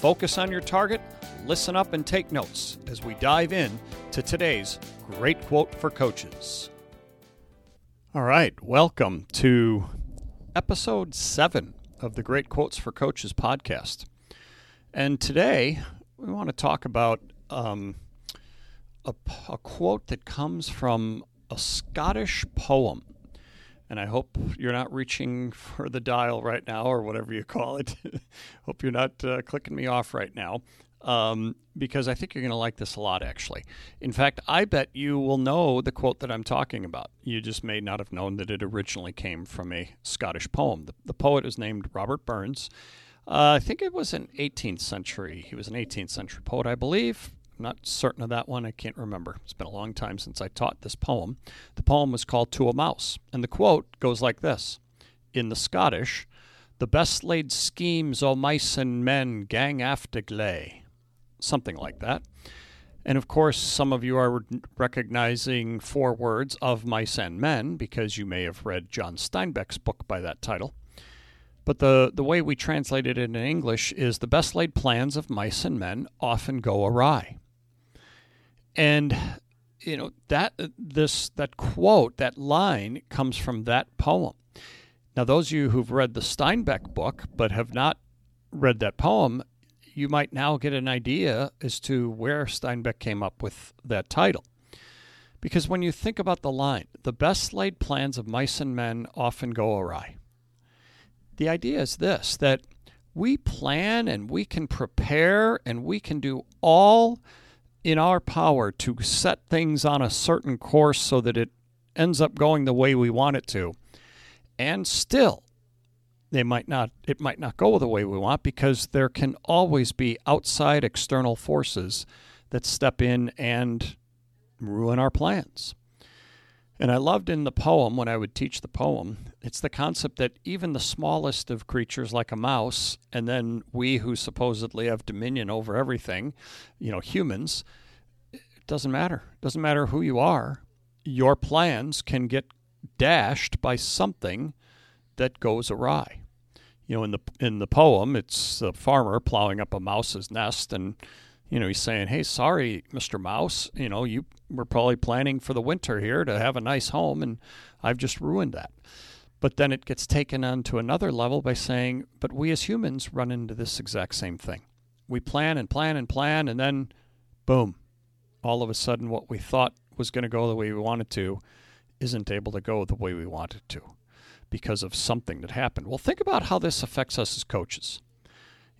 focus on your target, listen up, and take notes as we dive in to today's great quote for coaches. All right, welcome to episode seven of the Great Quotes for Coaches podcast. And today we want to talk about um, a, a quote that comes from a Scottish poem. And I hope you're not reaching for the dial right now or whatever you call it. hope you're not uh, clicking me off right now um, because I think you're going to like this a lot, actually. In fact, I bet you will know the quote that I'm talking about. You just may not have known that it originally came from a Scottish poem. The, the poet is named Robert Burns. Uh, I think it was an 18th century. He was an 18th century poet, I believe. I'm not certain of that one. I can't remember. It's been a long time since I taught this poem. The poem was called To a Mouse, and the quote goes like this In the Scottish, the best laid schemes o' mice and men gang after gley something like that. And of course, some of you are recognizing four words of mice and men because you may have read John Steinbeck's book by that title. But the, the way we translate it in English is the best laid plans of mice and men often go awry. And you know that this that quote that line comes from that poem. Now, those of you who've read the Steinbeck book but have not read that poem, you might now get an idea as to where Steinbeck came up with that title. Because when you think about the line, the best laid plans of mice and men often go awry. The idea is this that we plan and we can prepare and we can do all in our power to set things on a certain course so that it ends up going the way we want it to. And still, they might not it might not go the way we want because there can always be outside external forces that step in and ruin our plans. And I loved in the poem when I would teach the poem, it's the concept that even the smallest of creatures like a mouse and then we who supposedly have dominion over everything, you know, humans, it doesn't matter. It doesn't matter who you are. Your plans can get dashed by something that goes awry you know, in the in the poem, it's a farmer plowing up a mouse's nest, and you know he's saying, "Hey, sorry, Mister Mouse. You know, you were probably planning for the winter here to have a nice home, and I've just ruined that." But then it gets taken on to another level by saying, "But we as humans run into this exact same thing. We plan and plan and plan, and then, boom, all of a sudden, what we thought was going to go the way we wanted to, isn't able to go the way we wanted to." because of something that happened. Well, think about how this affects us as coaches.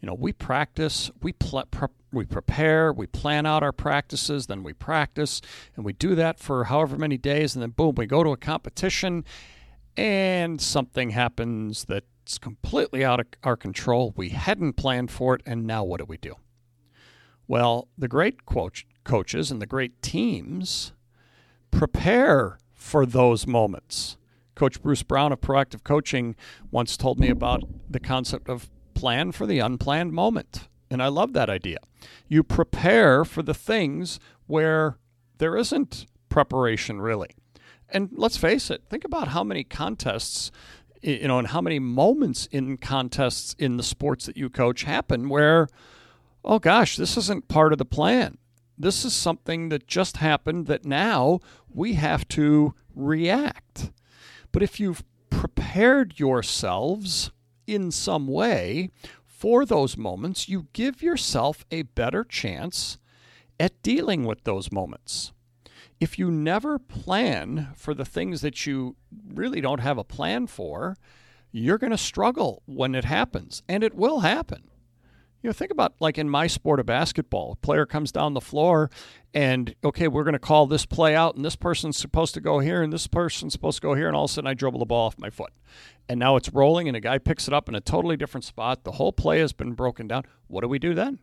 You know, we practice, we pl- pre- we prepare, we plan out our practices, then we practice, and we do that for however many days, and then boom, we go to a competition, and something happens that's completely out of our control. We hadn't planned for it, and now what do we do? Well, the great coach, coaches and the great teams prepare for those moments. Coach Bruce Brown of Proactive Coaching once told me about the concept of plan for the unplanned moment. And I love that idea. You prepare for the things where there isn't preparation really. And let's face it, think about how many contests, you know, and how many moments in contests in the sports that you coach happen where, oh gosh, this isn't part of the plan. This is something that just happened that now we have to react. But if you've prepared yourselves in some way for those moments, you give yourself a better chance at dealing with those moments. If you never plan for the things that you really don't have a plan for, you're going to struggle when it happens, and it will happen. You know, think about like in my sport of basketball, a player comes down the floor and okay, we're going to call this play out, and this person's supposed to go here, and this person's supposed to go here, and all of a sudden I dribble the ball off my foot, and now it's rolling, and a guy picks it up in a totally different spot. The whole play has been broken down. What do we do then?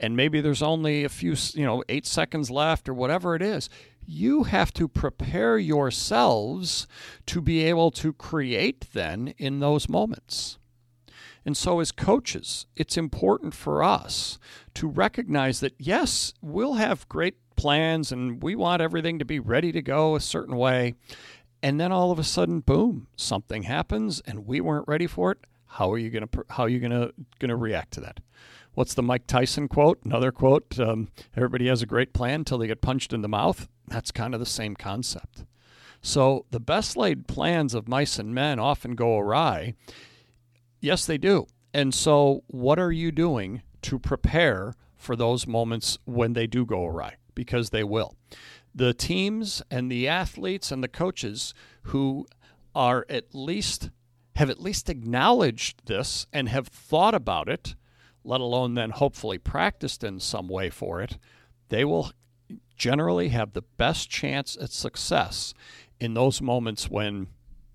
and maybe there's only a few, you know, eight seconds left or whatever it is, you have to prepare yourselves to be able to create then in those moments. And so, as coaches, it's important for us to recognize that yes, we'll have great plans and we want everything to be ready to go a certain way. And then all of a sudden, boom, something happens and we weren't ready for it. How are you going to how are you going to going to react to that? What's the Mike Tyson quote? Another quote: um, "Everybody has a great plan until they get punched in the mouth." That's kind of the same concept. So the best laid plans of mice and men often go awry. Yes, they do. And so, what are you doing to prepare for those moments when they do go awry? Because they will. The teams and the athletes and the coaches who are at least have at least acknowledged this and have thought about it, let alone then hopefully practiced in some way for it, they will generally have the best chance at success in those moments when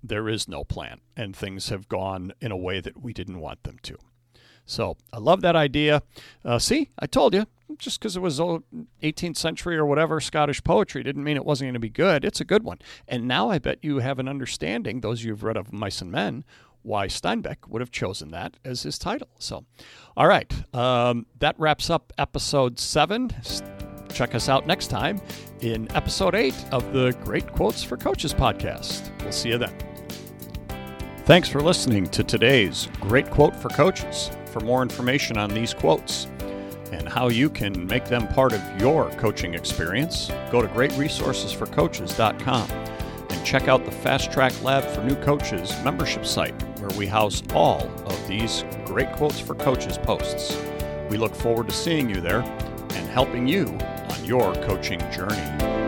there is no plan and things have gone in a way that we didn't want them to. So I love that idea. Uh, see, I told you, just because it was 18th century or whatever Scottish poetry didn't mean it wasn't going to be good. It's a good one. And now I bet you have an understanding, those of you who've read of Mice and Men, why Steinbeck would have chosen that as his title. So, all right, um, that wraps up episode seven. Check us out next time in episode eight of the Great Quotes for Coaches podcast. We'll see you then. Thanks for listening to today's Great Quote for Coaches. For more information on these quotes, and how you can make them part of your coaching experience, go to greatresourcesforcoaches.com and check out the Fast Track Lab for New Coaches membership site where we house all of these great quotes for coaches posts. We look forward to seeing you there and helping you on your coaching journey.